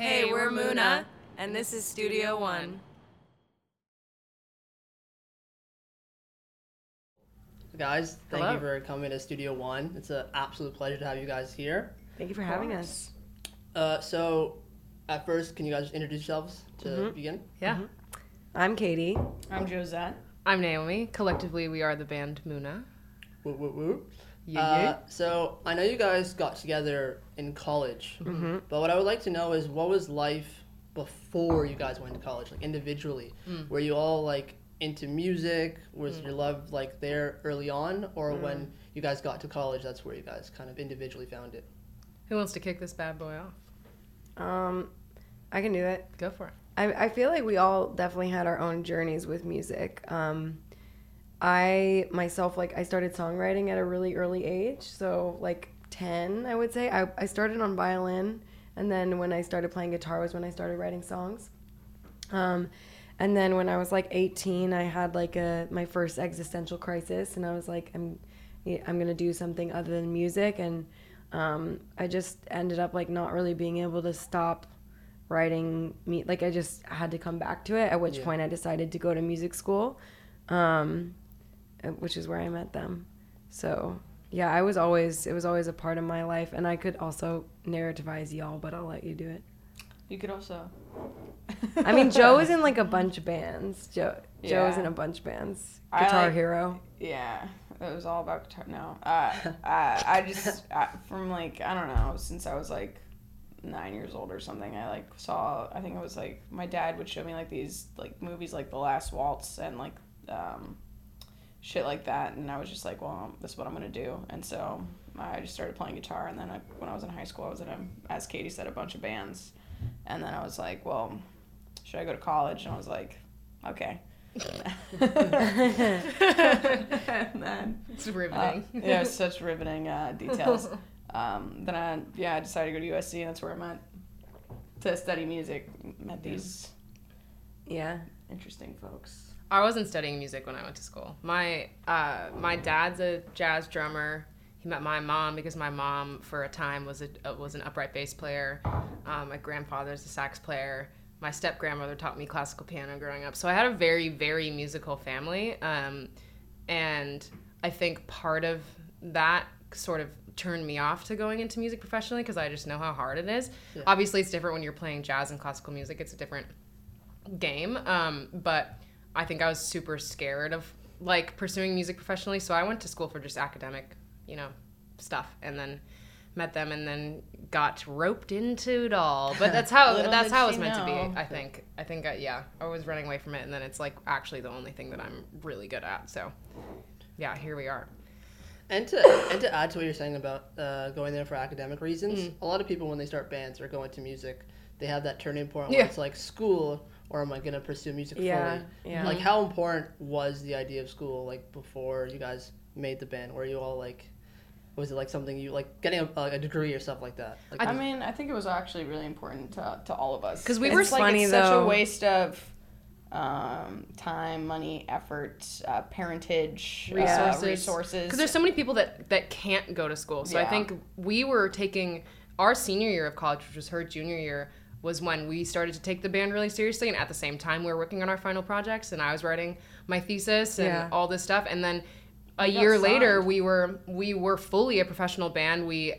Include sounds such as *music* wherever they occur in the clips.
Hey, we're Muna, and this is Studio One. Guys, thank Hello. you for coming to Studio One. It's an absolute pleasure to have you guys here. Thank you for having us. Uh, so, at first, can you guys introduce yourselves to Mm-hmm. begin? Yeah. I'm Katie. I'm Josette. I'm Naomi. Collectively, we are the band Muna. Woo, woo, woo. Yeah, Uh, so, I know you guys got together in college, Mm-hmm. but what I would like to know is what was life before you guys went to college, like individually? Mm. Were you all like into music? Was Mm. your love like there early on, or when you guys got to college, that's where you guys kind of individually found it? Who wants to kick this bad boy off? Um, I can do it. Go for it. I, I feel like we all definitely had our own journeys with music. Um, I myself, like, I started songwriting at a really early age. So, like, 10, I would say. I, I started on violin. And then when I started playing guitar was when I started writing songs. Um, and then when I was like 18, I had like a my first existential crisis, and I was like, I'm I'm gonna do something other than music, and um, I just ended up like not really being able to stop writing me like I just had to come back to it. At which Yeah. point I decided to go to music school, um, which is where I met them. So yeah, I was always it was always a part of my life, and I could also narrativize y'all, but I'll let you do it. You could also. *laughs* I mean, Joe was in like a *laughs* bunch of bands. Joe Joe is Yeah. in a bunch of bands. Guitar like- Hero. Yeah, it was all about guitar. No, uh, I, I just *laughs* uh, from like I don't know since I was like nine years old or something. I like saw. I think it was like my dad would show me like these like movies like The Last Waltz and like um, shit like that, and I was just like, well, this is what I'm gonna do. And so I just started playing guitar, and then I, when I was in high school, I was in a, as Katie said, a bunch of bands, and then I was like, well, should I go to college? And I was like, okay. *laughs* *laughs* and then It's uh, riveting. yeah, *laughs* such riveting uh, details. Um, then I yeah I decided to go to USC, and that's where I met to study music. Met these Yeah. interesting folks. I wasn't studying music when I went to school. My uh, my dad's a jazz drummer. He met my mom because my mom, for a time, was a uh, was an upright bass player. Um, my grandfather's a sax player. My step grandmother taught me classical piano growing up. So I had a very very musical family, um, and I think part of that sort of turned me off to going into music professionally because I just know how hard it is. Yeah. Obviously, it's different when you're playing jazz and classical music. It's a different game. Um, but I think I was super scared of like pursuing music professionally. So I went to school for just academic, you know, stuff, and then met them, and then got roped into it all. But *laughs* that's how that's how it was she meant to be. I think. I think. I, yeah, I was running away from it, and then it's like actually the only thing that I'm really good at. So, yeah, here we are. And to and to add to what you're saying about uh, going there for academic reasons, Mm. a lot of people when they start bands or go into music, they have that turning point Yeah. where it's like school or am I gonna pursue music Yeah, fully? yeah. Like how important was the idea of school like before you guys made the band? Were you all like, was it like something you like getting a, a degree or stuff like that? Like, I mean, I think it was actually really important to, to all of us because we It's were like funny, it's such a waste of um, time, money, effort, uh, parentage, resources uh, resources. because there's so many people that that can't go to school so i think we were taking our senior year of college which was her junior year was when we started to take the band really seriously and at the same time we were working on our final projects and i was writing my thesis and Yeah. all this stuff. And then a year later we were we were fully a professional band. We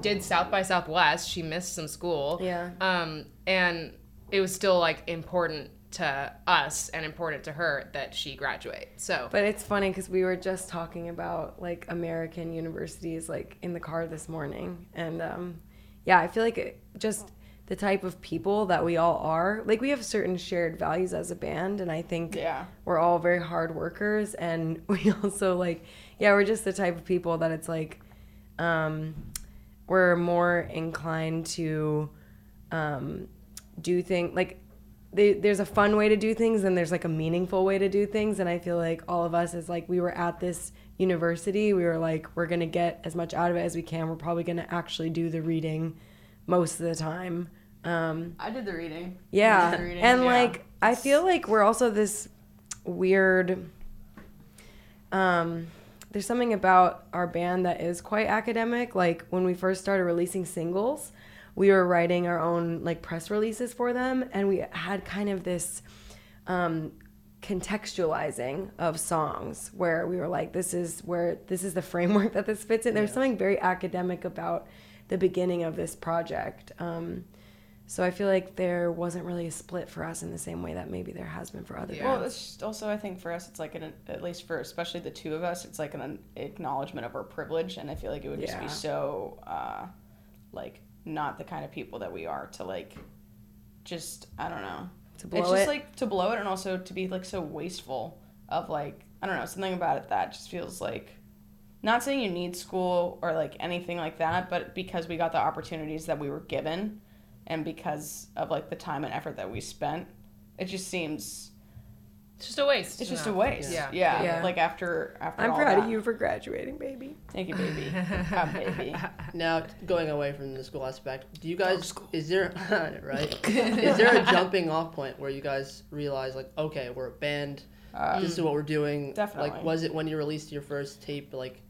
did south by southwest. She missed some school. Yeah. um, and it was still like important to us and important to her that she graduate so. But it's funny because we were just talking about like American universities like in the car this morning, and um, yeah, I feel like it, just the type of people that we all are. Like we have certain shared values as a band, and I think Yeah. we're all very hard workers, and *laughs* we also like yeah, we're just the type of people that it's like um, we're more inclined to um, do things like they, there's a fun way to do things and there's like a meaningful way to do things and i feel like all of us is like we were at this university we were like we're gonna get as much out of it as we can we're probably gonna actually do the reading most of the time um, I did the reading. yeah the reading, and yeah. like i feel like we're also this weird um there's something about our band that is quite academic like when we first started releasing singles we were writing our own like press releases for them, and we had kind of this um, contextualizing of songs where we were like, this is where this is the *laughs* framework that this fits in. There's something very academic about the beginning of this project. Um, so I feel like there wasn't really a split for us in the same way that maybe there has been for other Yeah. Well, it's just also I think for us it's like an at least for especially the two of us it's like an acknowledgement of our privilege, and I feel like it would just Yeah. be so uh, like not the kind of people that we are to like just I don't know. To blow it. it's just it. like to blow it and also to be like so wasteful of like I don't know something about it that just feels like not saying you need school or like anything like that, but because we got the opportunities that we were given and because of like the time and effort that we spent, it just seems It's just a waste. it's just know? a waste. Yeah. Yeah. Yeah. Like after after I'm all proud that. of you for graduating, baby. Thank you, baby. *laughs* Baby. Now, going away from the school aspect, do you guys is there *laughs* right? *laughs* is there a jumping off point where you guys realize like, okay, we're a band. Uh, this is what we're doing. Definitely. Like, was it when you released your first tape? Like,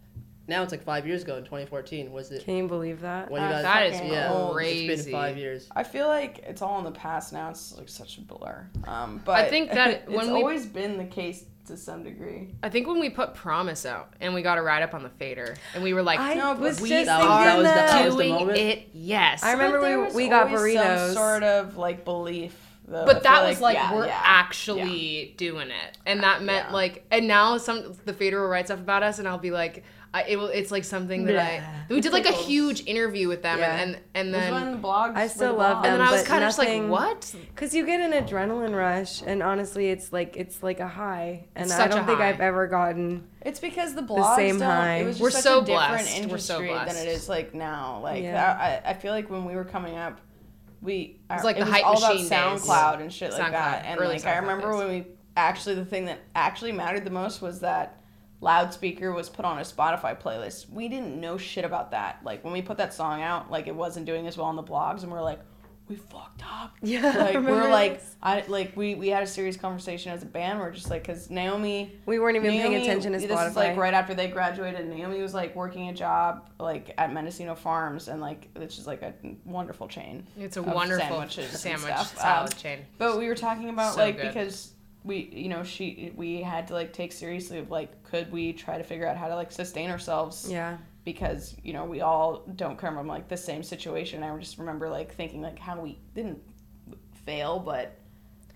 now it's like five years ago in 2014. Was it Can you believe that? when you Uh, guys? That is fucking yeah, crazy. It's been five years. I feel like it's all in the past now. It's like such a blur. Um, but I think that *laughs* it's when we- always been the case to some degree. I think when we put Promise out and we got a ride up on the fader and we were like, I No, was we just That thinking was- that was the- that. that was the doing moment? it. Yes. I remember But there we- was we got always burritos. Some sort of like belief. Though. I but that feel was like yeah, we're yeah, actually doing it, and that meant Yeah. like, and now some the fader will write stuff about us, and I'll be like, I, it will, it's like something that Yeah. I we did like a huge interview with them, Yeah. and and, Yeah. and Was then when the blogs. I still the love blogs. them, and then I was but kind of just like, what? Cause you get an adrenaline rush, and honestly, it's like it's like a high, and It's I don't think high. I've ever gotten. It's because the blogs same don't. high. It was just We're such so a different blessed. We're so industry blessed. than it is like now. Like Yeah. I, I feel like when we were coming up, we was like the was hype all about machine days. SoundCloud and shit like SoundCloud, that. And early like I remember days. when we actually the thing that actually mattered the most was that loudspeaker was put on a Spotify playlist. We didn't know shit about that. Like when we put that song out, like it wasn't doing as well on the blogs, and we're like, we fucked up. *laughs* Yeah, Like remember we're like this. I like we we had a serious conversation as a band. We're just like because Naomi we weren't even Naomi, paying attention to This Spotify. is like right after they graduated. Naomi was like working a job like at Mendocino Farms, and like it's just like a wonderful chain. It's a wonderful sandwiches sandwich salad Um, chain. But we were talking about So like good. because we you know she we had to like take seriously of like could we try to figure out how to like sustain ourselves yeah, because you know we all don't come from like the same situation. I just remember like thinking like how we didn't fail, but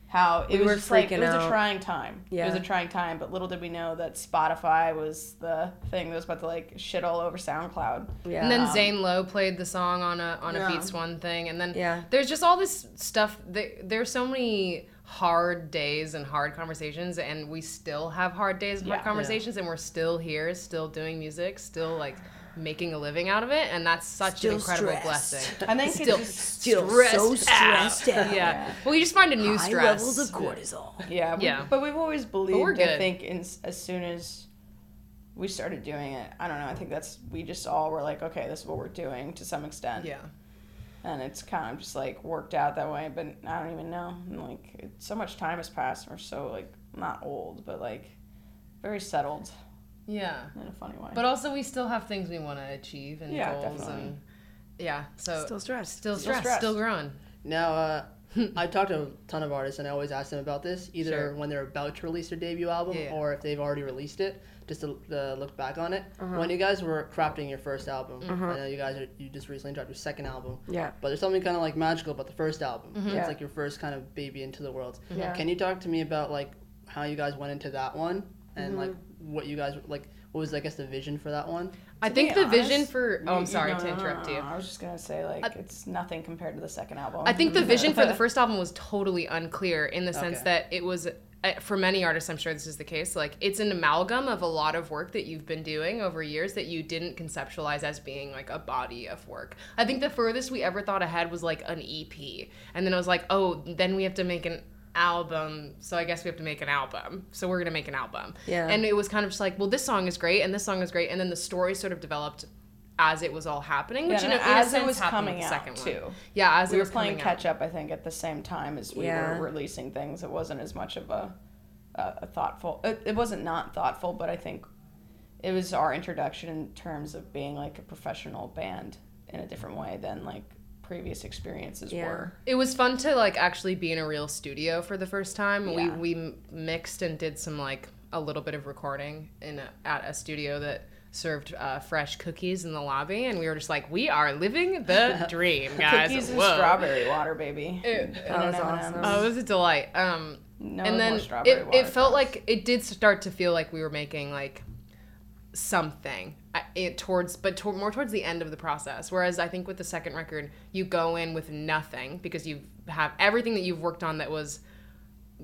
how it We was were just like it freaking was a trying time. yeah It was a trying time, but little did we know that Spotify was the thing that was about to like shit all over SoundCloud. yeah. And then Um, Zane Lowe played the song on a on a Yeah. Beats One thing, and then Yeah. there's just all this stuff. There, there's so many hard days and hard conversations, and we still have hard days and hard Yeah. conversations, and we're still here, still doing music, still like making a living out of it, and that's such Still an incredible stressed. blessing. *laughs* I think Still, just, Still stressed so stressed *laughs* out. Yeah. Well, you just find a new High stress. levels of cortisol. yeah, we, Yeah. But we've always believed. we're I think in, as soon as we started doing it, I don't know. I think that's we just all were like, okay, this is what we're doing to some extent. Yeah. And it's kind of just like worked out that way but i don't even know And, like it, so much time has passed and we're so like not old but like very settled Yeah. in a funny way But also, we still have things we want to achieve and Yeah, goals, definitely. and yeah. So Still stressed. still Still stressed, stressed. still growing. Now, uh, *laughs* I talked to a ton of artists, and I always ask them about this, either Sure. when they're about to release their debut album Yeah. or if they've already released it, just to uh, look back on it. Uh-huh. When you guys were crafting your first album, Uh-huh. I know you guys are, you just recently dropped your second album, Yeah, but there's something kind of like magical about the first album. It's Yeah. like your first kind of baby into the world. yeah. Can you talk to me about like how you guys went into that one and Mm-hmm. like what you guys like? What was I guess the vision for that one? I think the vision for oh, I'm sorry no, to no, no, interrupt no, you. i was just gonna say like it's nothing compared to the second album I think the vision for the first album was totally unclear in the sense Okay. that it was uh, for many artists I'm sure this is the case like it's an amalgam of a lot of work that you've been doing over years that you didn't conceptualize as being like a body of work. I think the furthest we ever thought ahead was like an EP and then it was like oh then we have to make an album so I guess we have to make an album. So we're gonna make an album. Yeah. and it was kind of just like well this song is great and this song is great and then the story sort of developed as it was all happening which yeah, no, in as it was coming the out second too. One yeah as we were playing catch up i think at the same time as we Yeah. were releasing things. It wasn't as much of a a, a thoughtful it, it wasn't not thoughtful but i think it was our introduction in terms of being like a professional band in a different way than like previous experiences Yeah. were. It was fun to like actually be in a real studio for the first time. Yeah. We we mixed and did some like a little bit of recording in a, at a studio that served uh, fresh cookies in the lobby, and we were just like, we are living the *laughs* dream, guys. Cookies and strawberry water, baby. It- That was awesome. Oh, it was a delight. Um, No and then it, it felt like it did start to feel like we were making like something uh, it towards but to, more towards the end of the process whereas i think with the second record you go in with nothing because you have everything that you've worked on that was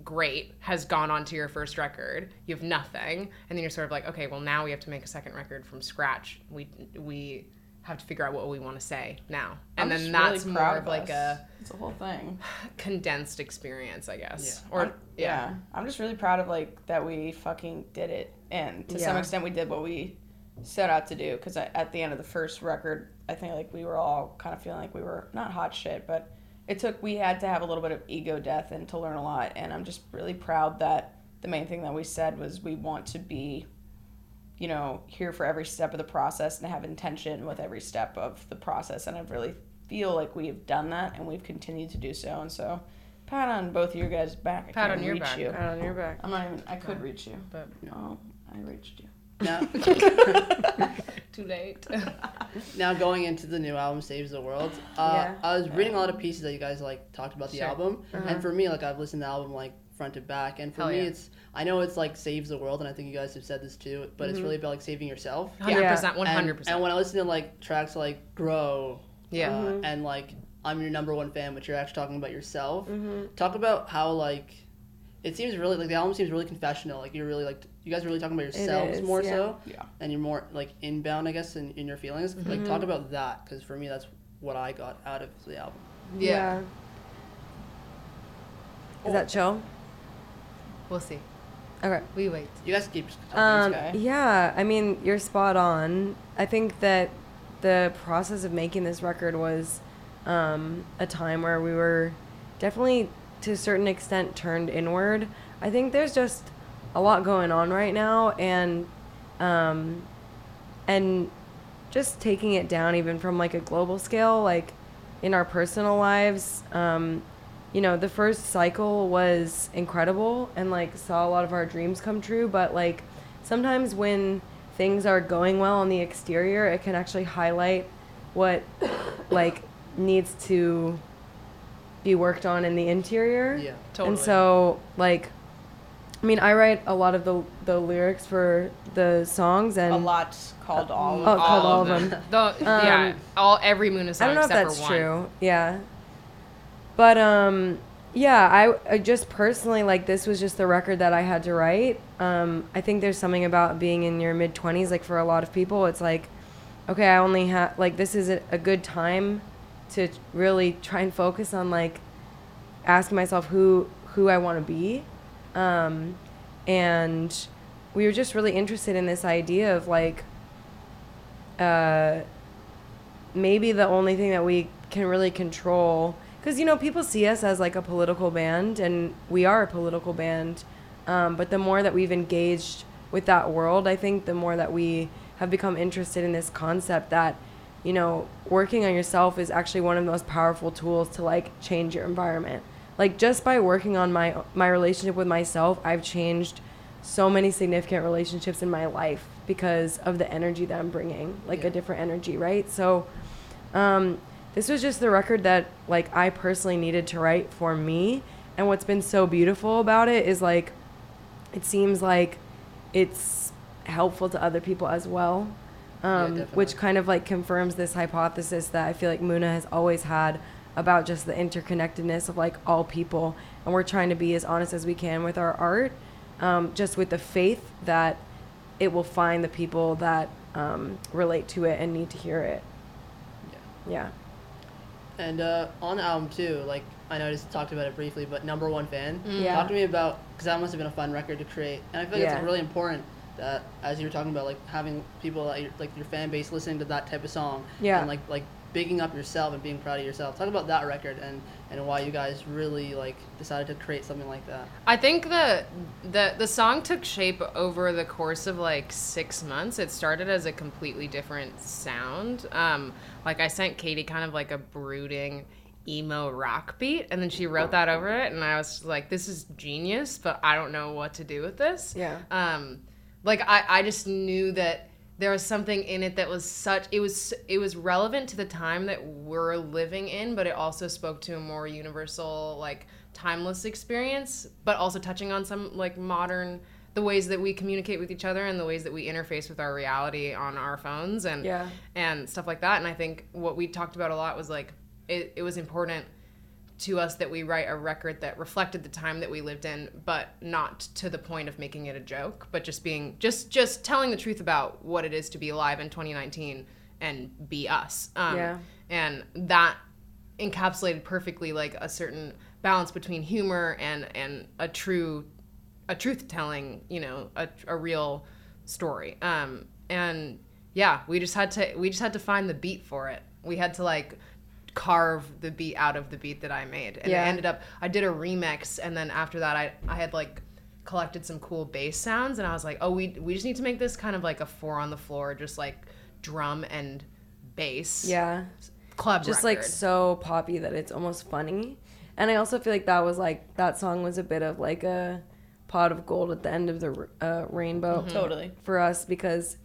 great has gone on to your first record you have nothing and then you're sort of like okay well now we have to make a second record from scratch we we have to figure out what we want to say now and I'm then that's really more of like us. a it's a whole thing. condensed experience i guess Yeah. or I'm- yeah. I'm just really proud of like that we fucking did it, and to some extent we did what we set out to do. Because at the end of the first record, I think like we were all kind of feeling like we were not hot shit, but it took we had to have a little bit of ego death and to learn a lot. And I'm just really proud that the main thing that we said was we want to be, you know, here for every step of the process and have intention with every step of the process. And I really feel like we have done that and we've continued to do so. And so. Pat on both of your guys' back. I Pat can't on your reach back. You. Pat on your back. I'm not even. I could reach you, but no, I reached you. Now, *laughs* too late *laughs* now going into the new album, Saves the World. Uh, Yeah. I was reading a lot of pieces that you guys like talked about the Sure. album, Uh-huh. and for me, like I've listened to the album like front to back, and for Hell me, yeah. it's I know it's like saves the world, and I think you guys have said this too, but it's really about like saving yourself. 100% And- 100% And, when I listen to like tracks like Grow, Yeah. uh, Mm-hmm. and like I'm your number one fan, but you're actually talking about yourself. Mm-hmm. Talk about how like it seems really like the album seems really confessional. Like you're really like you guys are really talking about yourselves is, more yeah. so, Yeah. and you're more like inbound, I guess, in, in your feelings. Like Mm-hmm. talk about that because for me, that's what I got out of the album. yeah. Is that chill? we'll see Okay. we wait You guys keep talking. Um, guy. yeah, I mean, you're spot on. I think that the process of making this record was um, a time where we were definitely, to a certain extent, turned inward. I think there's just a lot going on right now, and um, and just taking it down even from like a global scale, like in our personal lives. Um, you know, the first cycle was incredible and like saw a lot of our dreams come true, but like sometimes when things are going well on the exterior, it can actually highlight what like needs to be worked on in the interior. Yeah. totally And so like I mean, I write a lot of the the lyrics for the songs and A lot called all. Oh, of called all of them. *laughs* the, yeah Um, all every moon is I don't know if that's true. Yeah. But um yeah, I, I just personally like this was just the record that I had to write. Um I think there's something about being in your mid 20s like for a lot of people it's like okay, I only have like this is a, a good time to really try and focus on like asking myself who who I want to be. Um and we were just really interested in this idea of like uh maybe the only thing that we can really control because you know people see us as like a political band and we are a political band um, but the more that we've engaged with that world i think the more that we have become interested in this concept that you know working on yourself is actually one of the most powerful tools to like change your environment like just by working on my my relationship with myself i've changed so many significant relationships in my life because of the energy that i'm bringing like Yeah. a different energy right so um, this was just the record that like I personally needed to write for me. And what's been so beautiful about it is like it seems like it's helpful to other people as well. Um, definitely. which kind of like confirms this hypothesis that I feel like Muna has always had about just the interconnectedness of like all people. And we're trying to be as honest as we can with our art, um, just with the faith that it will find the people that um, relate to it and need to hear it. Yeah. yeah. And uh, on the album too, like I know I just talked about it briefly, but number one fan. Yeah. Talk to me about because that must have been a fun record to create, and I feel like Yeah. it's really important that as you were talking about, like having people that you're, like your fan base listening to that type of song, Yeah. and like like bigging up yourself and being proud of yourself. Talk about that record and and why you guys really like decided to create something like that. I think the the the song took shape over the course of like six months. It started as a completely different sound. Um, like I sent Katie kind of like a brooding emo rock beat, and then she wrote that over it, and I was like, "This is genius," but I don't know what to do with this. Yeah. Um, like I I just knew that there was something in it that was such it was it was relevant to the time that we're living in but it also spoke to a more universal like timeless experience but also touching on some like modern the ways that we communicate with each other and the ways that we interface with our reality on our phones and Yeah. and stuff like that and i think what we talked about a lot was like it, it was important to us that we write a record that reflected the time that we lived in but not to the point of making it a joke but just being just just telling the truth about what it is to be alive in 2019 and be us. Um, Yeah. and that encapsulated perfectly like a certain balance between humor and and a true a truth telling you know a, a real story. Um and yeah we just had to we just had to find the beat for it. We had to like carve the beat out of the beat that i made and Yeah. it ended up i did a remix and then after that i i had like collected some cool bass sounds and i was like oh we we just need to make this kind of like a four on the floor just like drum and bass Yeah. club just record. like so poppy that it's almost funny. And I also feel like that was like that song was a bit of like a pot of gold at the end of the uh, rainbow Mm-hmm. Totally. for us because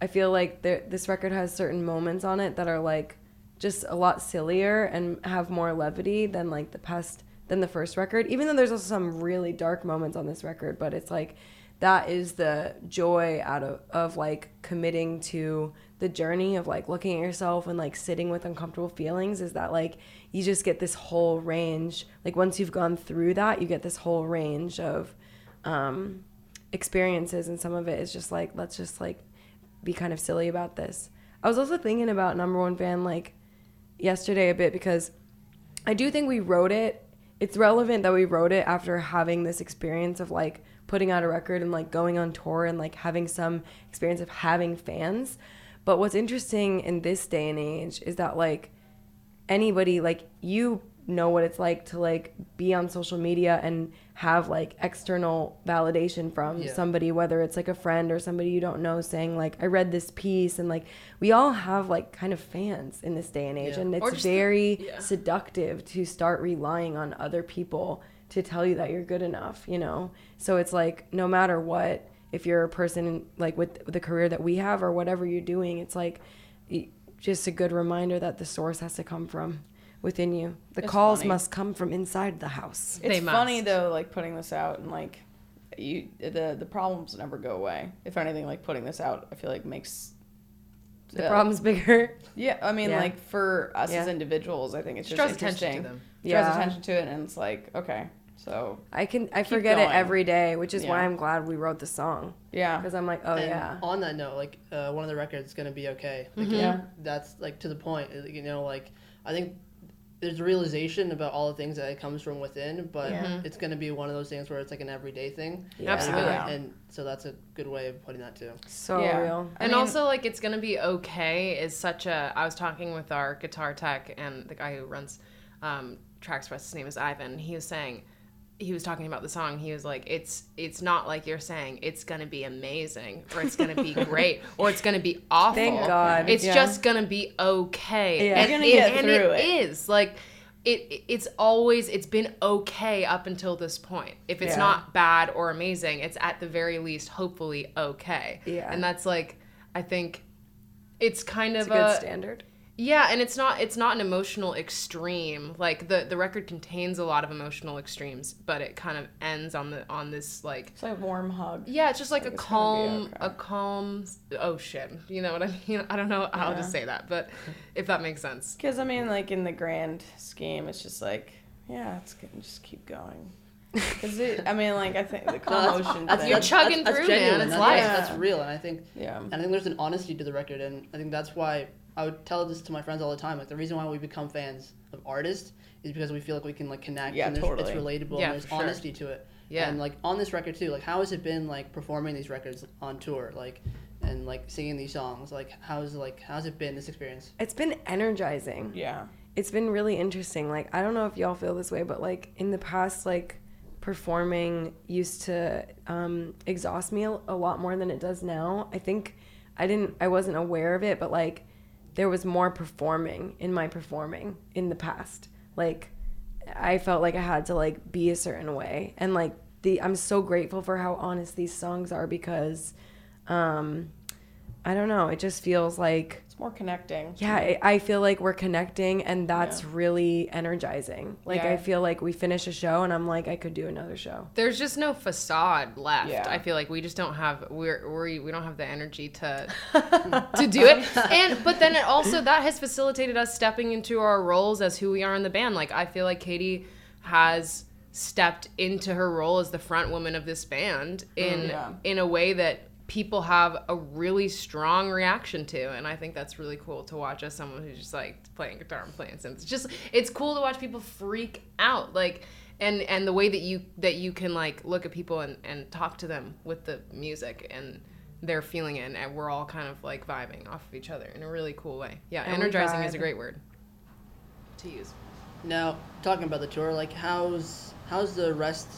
I feel like there, this record has certain moments on it that are like just a lot sillier and have more levity than like the past than the first record. Even though there's also some really dark moments on this record, but it's like that is the joy out of of like committing to the journey of like looking at yourself and like sitting with uncomfortable feelings is that like you just get this whole range like once you've gone through that you get this whole range of um experiences and some of it is just like let's just like be kind of silly about this i was also thinking about number one fan like yesterday a bit because i do think we wrote it it's relevant that we wrote it after having this experience of like putting out a record and like going on tour and like having some experience of having fans. But what's interesting in this day and age is that like anybody like you know what it's like to like be on social media and have like external validation from Yeah. somebody whether it's like a friend or somebody you don't know saying like I read this piece and like we all have like kind of fans in this day and age Yeah. and it's just the- very yeah. seductive to start relying on other people to tell you that you're good enough you know so it's like no matter what if you're a person like with the career that we have or whatever you're doing it's like just a good reminder that the source has to come from within you the It's calls funny. must come from inside the house They It's funny though, like putting this out and like you the the problems never go away. If anything, like putting this out, I feel like makes the uh, problem's bigger Yeah, I mean, Yeah. like for us as individuals, I think it's Just just draws attention to them. Draws attention to it, and it's like okay, so i can i Keep forget it every day which is why i'm glad we wrote the song yeah, because i'm like oh And yeah On that note, like uh, one of the records is gonna be okay. Like, Mm-hmm. Yeah. That's like to the point. You know, like I think there's a realization about all the things that it comes from within, but Yeah. it's gonna be one of those things where it's like an everyday thing. Yeah. Absolutely. And, and so that's a good way of putting that too. so Yeah. real I and mean- also like it's gonna be okay is such a i was talking with our guitar tech and the guy who runs um traxpress his name is ivan he was saying he was talking about the song he was like it's it's not like you're saying it's gonna be amazing or it's gonna be *laughs* great or it's gonna be awful Thank God, it's yeah. just gonna be okay Yeah. and, You're gonna it, get and through it it. is like it, it's always it's been okay up until this point if it's Yeah. not bad or amazing it's at the very least hopefully okay Yeah. and that's like i think it's kind it's of a good a, standard yeah and it's not it's not an emotional extreme like the the record contains a lot of emotional extremes but it kind of ends on the on this like it's like a warm hug. yeah it's just like, Like a it's gonna be calm okay. a calm oh shit you know what i mean *laughs* i don't know how to Yeah. say that but if that makes sense Because I mean, like in the grand scheme, it's just like yeah, it's good. Just keep going. *laughs* Because I mean, like I think the calm motion That's, thing. You're chugging that's, through, that's genuine. man. It's That's, life. That's, that's real, and I think yeah, And I think there's an honesty to the record, and I think that's why I would tell this to my friends all the time. Like the reason why we become fans of artists is because we feel like we can like connect. Yeah, and there's, totally. It's relatable. Yeah, and there's for sure. honesty to it. Yeah. And like on this record too, like how has it been like performing these records on tour? Like, and like singing these songs. Like how's like how's it been this experience? It's been energizing. Yeah. It's been really interesting. Like I don't know if y'all feel this way, but like in the past, like performing used to um, exhaust me a, a lot more than it does now. I think I didn't, I wasn't aware of it, but like there was more performing in my performing in the past. Like I felt like I had to like be a certain way, and like the I'm so grateful for how honest these songs are because, um, I don't know, it just feels like It's more connecting. yeah, I I feel like we're connecting, and that's Yeah. really energizing. Like Yeah. I feel like we finish a show, and I'm like, I could do another show. There's just no facade left. Yeah. I feel like we just don't have we're we we don't have the energy to *laughs* to do it. And but then it also that has facilitated us stepping into our roles as who we are in the band. Like I feel like Katie has stepped into her role as the front woman of this band in oh, Yeah. in a way that people have a really strong reaction to and i think that's really cool to watch as someone who's just like playing guitar and playing synths. It's just it's cool to watch people freak out like and and the way that you that you can like look at people and and talk to them with the music and they're feeling it and we're all kind of like vibing off of each other in a really cool way. Yeah And energizing is a great word. To use. Now talking about the tour, like how's how's the rest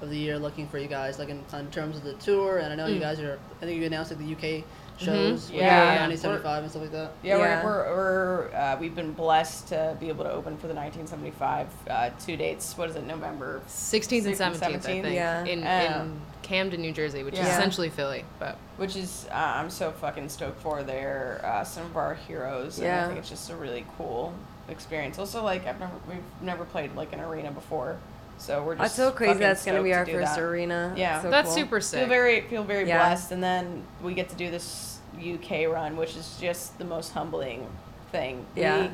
of the year looking for you guys? Like in, in terms of the tour, and I know you guys are. I think you announced like the UK shows, with Mm. Yeah. 1975 and stuff like that. Yeah, Yeah. we're, we're, we're uh, we've been blessed to be able to open for the 1975 uh, two dates. What is it? November 16th and 17th, i think yeah. in, Um, in camden new jersey which is essentially philly but which is uh, I'm so fucking stoked for. They're uh, some of our heroes, and I Yeah. think it's just a really cool experience. Also, like I've never we've never played like an arena before, so we're just That's so crazy. That's gonna be our to first that. arena. Yeah. So that's cool. super Feel sick very feel very Yeah. blessed, and then we get to do this UK run, which is just the most humbling thing. Yeah. We,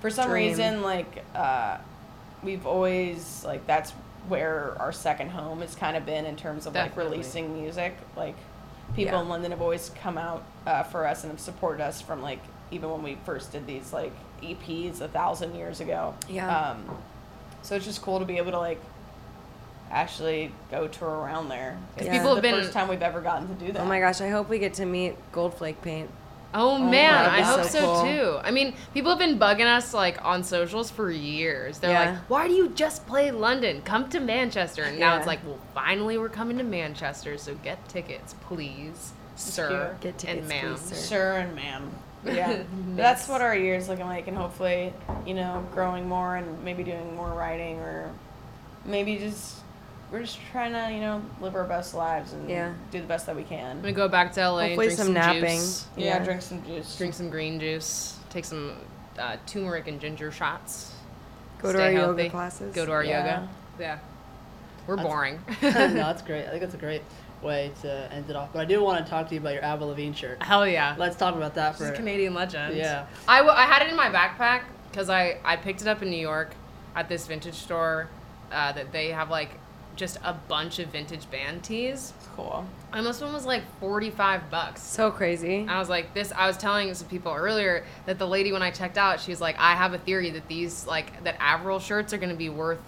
for some Dream. reason, like uh, we've always like that's where our second home has kind of been in terms of Definitely. like releasing music. Like people Yeah. in London have always come out uh, for us and have supported us from like even when we first did these like EPs a thousand years ago. Yeah. Um, so it's just cool to be able to like actually go tour around there. It's Yeah. People the have been- first time we've ever gotten to do that. Oh my gosh! I hope we get to meet Goldflake Paint. Oh, oh man, my I hope so so too. I mean, people have been bugging us like on socials for years. They're Yeah. like, "Why do you just play London? Come to Manchester." And now Yeah. it's like, "Well, finally we're coming to Manchester, so get tickets, please, sir Get tickets, and ma'am." please, sir. Sure and ma'am. *laughs* Yeah, that's what our year's looking like, and hopefully, you know, growing more and maybe doing more writing, or maybe just we're just trying to, you know, live our best lives and Yeah. do the best that we I'm can. gonna go back to LA and Hopefully drink some some, napping. juice, Yeah, Yeah. drink some juice. drink some green juice, take some uh, turmeric and ginger shots. Go to our healthy, yoga classes. Go to our Yeah. yoga. Yeah, we're That's- boring. *laughs* *laughs* no, that's great. I think that's a great way to end it off. But I do want to talk to you about your Avril Lavigne shirt. Hell yeah. Let's talk about that She's for a Canadian legend. Yeah. I, w- I had it in my backpack because I, I picked it up in New York at this vintage store uh, that they have like just a bunch of vintage band tees. Cool. And this one was like 45 bucks. So crazy. I was like, this. I was telling some people earlier that the lady when I checked out, she was like, I have a theory that these like that Avril shirts are gonna be worth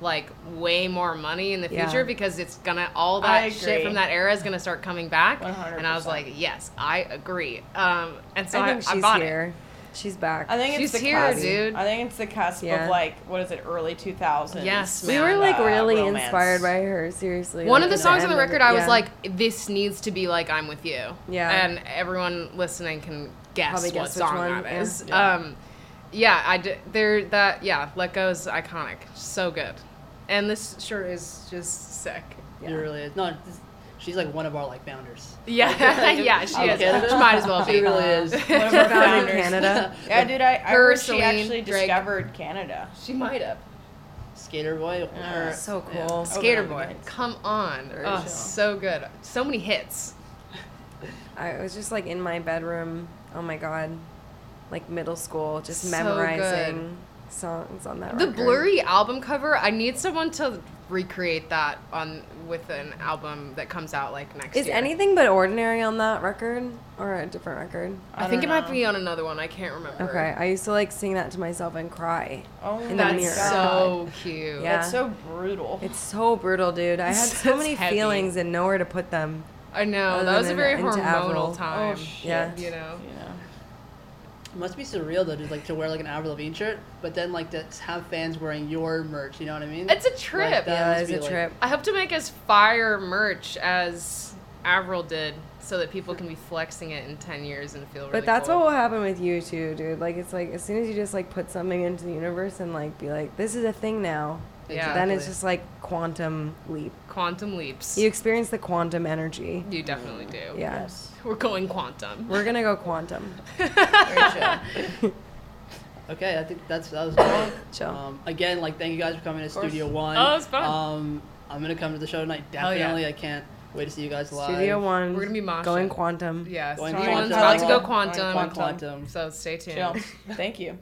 like way more money in the Yeah. future because it's gonna all that shit from that era is gonna start coming back. 100%. And I was like, yes, I agree. Um, and so I I, think I bought it. Here. She's back. I think it's the here, cusp. dude. I think it's the cusp Yeah. of like what is it, early two thousands? Yes, we were like uh, really romance. inspired by her. Seriously. One like, of the songs on the record, it- I was yeah. like, this needs to be like I'm with you. Yeah. And everyone listening can guess Probably what guess which song one, that yeah. is. Yeah. Um, yeah, I did. There, that yeah, Let Go is iconic. So good. And this shirt is just sick. It really is. No, this, she's like one of our like founders. Yeah, *laughs* yeah, she Out is. Canada? She might as well be. She really is. *laughs* One of our Found in founders. Canada. *laughs* Yeah, dude, I, I Her, she actually Drake. discovered Canada. She might have. Skater boy. Yeah. or- So yeah. cool. Skater Boy. Come on. Very Oh, chill. so good. So many hits. I was just like in my bedroom. Oh my god, like middle school, just So memorizing songs on that. The record. blurry album cover, I need someone to recreate that on with an album that comes out like next year. Is year. anything but ordinary on that record or a different record? I, I think it don't might be on another one. I can't remember. Okay, I used to like sing that to myself and cry. Oh, In the That's mirror. so *laughs* cute. Yeah. it's so brutal. It's so brutal, dude. I had so many heavy. feelings and nowhere to put them. I know that was a very into hormonal Avril. time. Oh, shit. Yeah. You know. You know. It must be surreal though, just like to wear like an Avril Lavigne shirt, but then like to have fans wearing your merch. You know what I mean? It's a trip. that Yeah, must it's be, a like- trip. I hope to make as fire merch as Avril did, so that people can be flexing it in ten years and feel really. But that's cool. what will happen with you too, dude. Like it's like as soon as you just like put something into the universe and like be like, this is a thing now. Yeah. Then it's just like quantum leap. quantum leaps. You experience the quantum energy. You definitely do. Yeah. Yes. *laughs* We're going quantum. We're gonna go quantum. *laughs* Okay, I think that's that was great. Chill. Um, again, like thank you guys for coming to. Studio One. Oh, it was fun. Um, I'm gonna come to the show tonight. Hell yeah. Definitely, I can't wait to see you guys live. Studio One. We're gonna be moshing. going quantum. Yeah, Going Studio quantum. One's about to go Going quantum. Going quantum. So stay tuned. Chill. *laughs* Thank you.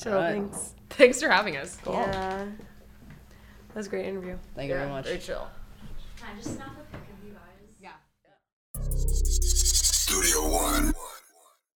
Chill. Alright. Thanks. Thanks for having us. Yeah. That was a great interview. Thank you very much. Very chill. Can I just snap a pic of you guys? Yeah. Studio One.